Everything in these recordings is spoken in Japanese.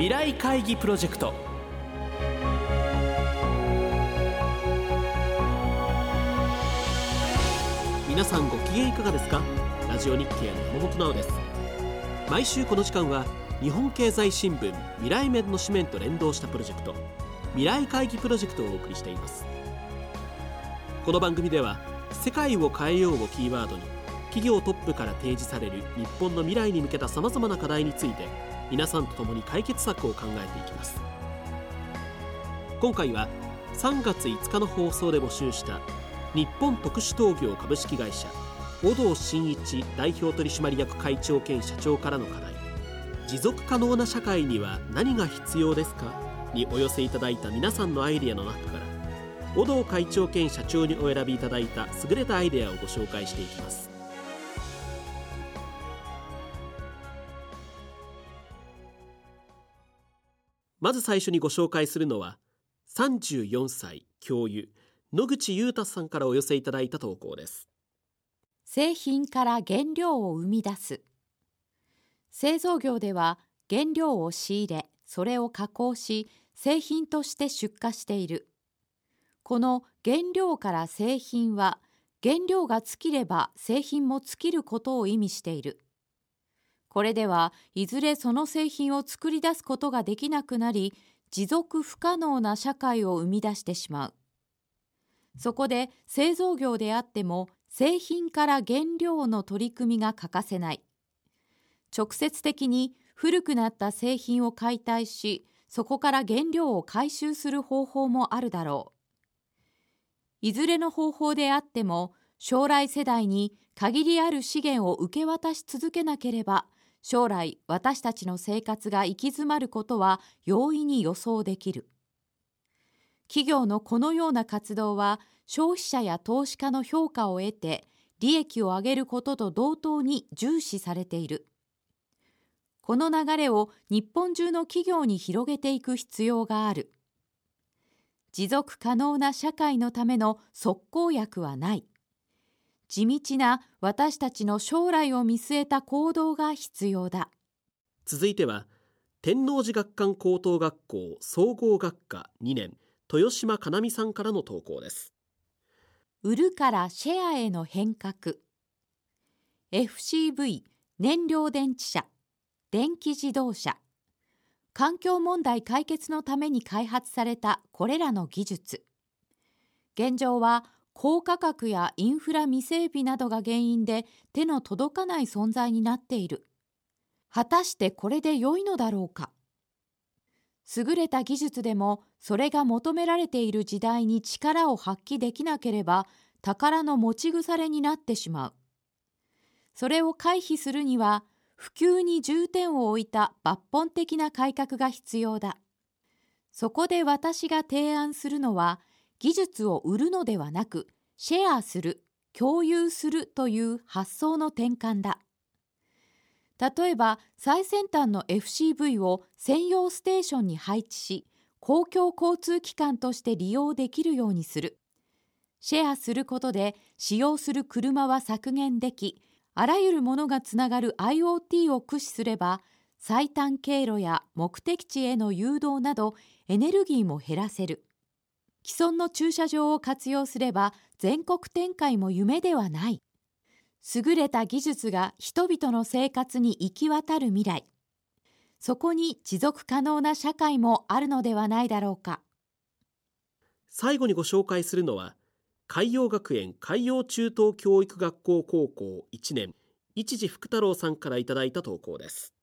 未来会議プロジェクト。皆さんご機嫌いかがですか？ラジオ日経の山本直です。毎週この時間は日本経済新聞未来面の紙面と連動したプロジェクト未来会議プロジェクトをお送りしています。この番組では世界を変えようをキーワードに企業トップから提示される日本の未来に向けたさまざまな課題について皆さんと共に解決策を考えていきます。今回は3月5日の放送で募集した日本特殊陶業株式会社小堂真一代表取締役会長兼社長からの課題持続可能な社会には何が必要ですかにお寄せいただいた皆さんのアイデアの中から小堂会長兼社長にお選びいただいた優れたアイデアをご紹介していきますまず最初にご紹介するのは34歳教諭野口裕太さんからお寄せいただいた投稿です。製品から原料を生み出す。製造業では原料を仕入れそれを加工し製品として出荷している。この原料から製品は原料が尽きれば製品も尽きることを意味している。これではいずれその製品を作り出すことができなくなり持続不可能な社会を生み出してしまう。そこで製造業であっても製品から原料の取り組みが欠かせない。直接的に古くなった製品を解体しそこから原料を回収する方法もあるだろう。いずれの方法であっても将来世代に限りある資源を受け渡し続けなければ将来私たちの生活が行き詰まることは容易に予想できる。企業のこのような活動は消費者や投資家の評価を得て利益を上げることと同等に重視されている。この流れを日本中の企業に広げていく必要がある。持続可能な社会のための即効薬はない。地道な私たちの将来を見据えた行動が必要だ。続いては天王寺学館高等学校総合学科2年豊島かなみさんからの投稿です。売るからシェアへの変革。FCV 燃料電池車。電気自動車。環境問題解決のために開発されたこれらの技術。現状は高価格やインフラ未整備などが原因で手の届かない存在になっている。果たしてこれで良いのだろうか。優れた技術でもそれが求められている時代に力を発揮できなければ宝の持ち腐れになってしまう。それを回避するには普及に重点を置いた抜本的な改革が必要だ。そこで私が提案するのは技術を売るのではなくシェアする共有するという発想の転換だ。例えば最先端の FCV を専用ステーションに配置し公共交通機関として利用できるようにする。シェアすることで使用する車は削減できあらゆるものがつながる IoT を駆使すれば最短経路や目的地への誘導などエネルギーも減らせる。既存の駐車場を活用すれば全国展開も夢ではない。優れた技術が人々の生活に行き渡る未来。そこに持続可能な社会もあるのではないだろうか。最後にご紹介するのは、海洋学園海洋中等教育学校高校1年、一時福太郎さんからいただいた投稿です。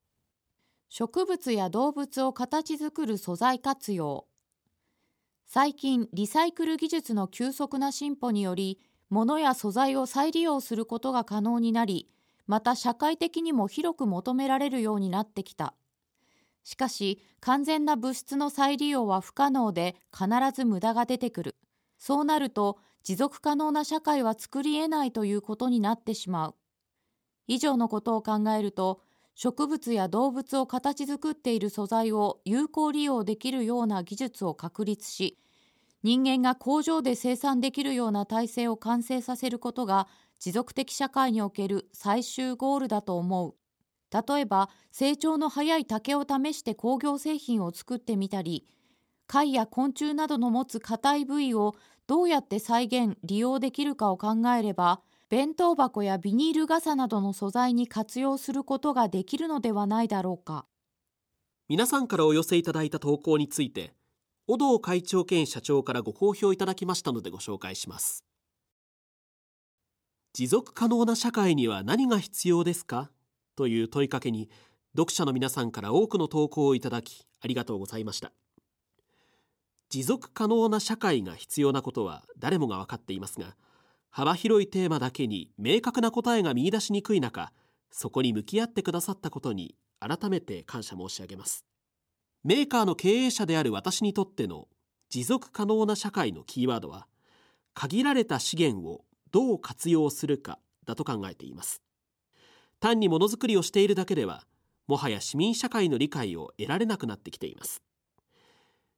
植物や動物を形作る素材活用最近リサイクル技術の急速な進歩により物や素材を再利用することが可能になりまた社会的にも広く求められるようになってきた。しかし完全な物質の再利用は不可能で必ず無駄が出てくる。そうなると持続可能な社会は作り得ないということになってしまう。以上のことを考えると植物や動物を形作っている素材を有効利用できるような技術を確立し人間が工場で生産できるような体制を完成させることが持続的社会における最終ゴールだと思う。例えば成長の早い竹を試して工業製品を作ってみたり貝や昆虫などの持つ硬い部位をどうやって再現利用できるかを考えれば弁当箱やビニール傘などの素材に活用することができるのではないだろうか。皆さんからお寄せいただいた投稿について小道会長兼社長からご好評いただきましたのでご紹介します。持続可能な社会には何が必要ですか？という問いかけに読者の皆さんから多くの投稿をいただきありがとうございました。持続可能な社会が必要なことは誰もが分かっていますが幅広いテーマだけに明確な答えが見出しにくい中そこに向き合ってくださったことに改めて感謝申し上げます。メーカーの経営者である私にとっての持続可能な社会のキーワードは限られた資源をどう活用するかだと考えています。単にものづくりをしているだけではもはや市民社会の理解を得られなくなってきています。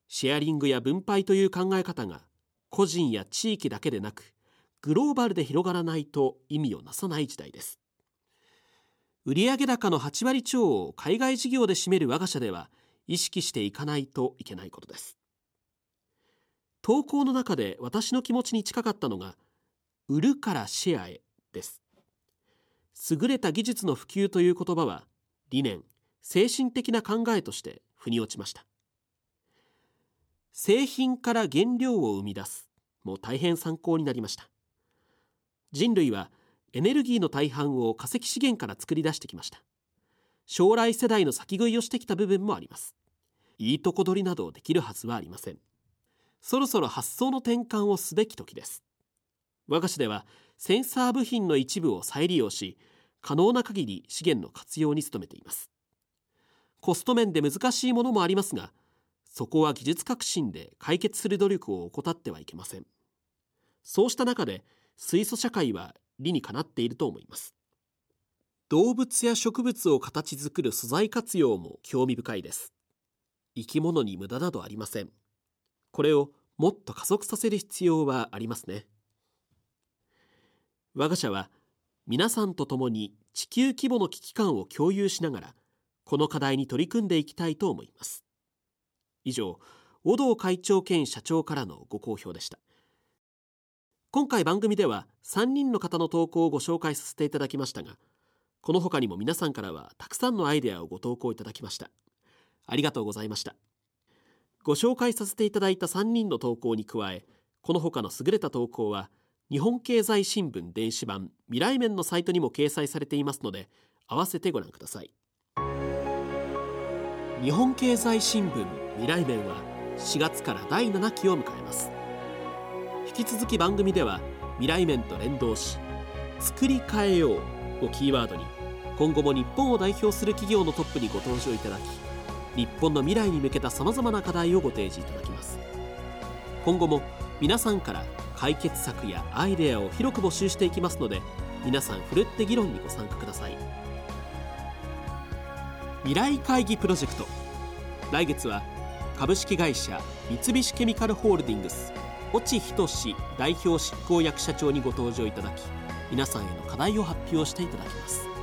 シェアリングや分配という考え方が個人や地域だけでなくグローバルで広がらないと意味をなさない時代です。売上高の8割超を海外事業で占める我が社では意識していかないといけないことです。投稿の中で私の気持ちに近かったのが売るからシェアへです。優れた技術の普及という言葉は理念精神的な考えとして腑に落ちました。製品から原料を生み出すも大変参考になりました。人類はエネルギーの大半を化石資源から作り出してきました。将来世代の先食いをしてきた部分もあります。いいとこ取りなどできるはずはありません。そろそろ発想の転換をすべき時です。我が社ではセンサー部品の一部を再利用し可能な限り資源の活用に努めています。コスト面で難しいものもありますがそこは技術革新で解決する努力を怠ってはいけません。そうした中で水素社会は理にかなっていると思います。動物や植物を形作る素材活用も興味深いです。生き物に無駄などありません。これをもっと加速させる必要はありますね。我が社は皆さんと共に地球規模の危機感を共有しながらこの課題に取り組んでいきたいと思います。以上小道会長兼社長からのご好評でした。今回番組では3人の方の投稿をご紹介させていただきましたがこの他にも皆さんからはたくさんのアイデアをご投稿いただきました。ありがとうございました。ご紹介させていただいた3人の投稿に加えこの他の優れた投稿は日本経済新聞電子版未来面のサイトにも掲載されていますので合わせてご覧ください。日本経済新聞未来面は4月から第7期を迎えます。引き続き番組では未来面と連動し作り変えようをキーワードに。今後も日本を代表する企業のトップにご登場いただき日本の未来に向けたさまざまな課題をご提示いただきます。今後も皆さんから解決策やアイデアを広く募集していきますので皆さんふるって議論にご参加ください。未来会議プロジェクト。来月は株式会社三菱ケミカルホールディングス。越智仁代表執行役社長にご登場いただき皆さんへの課題を発表していただきます。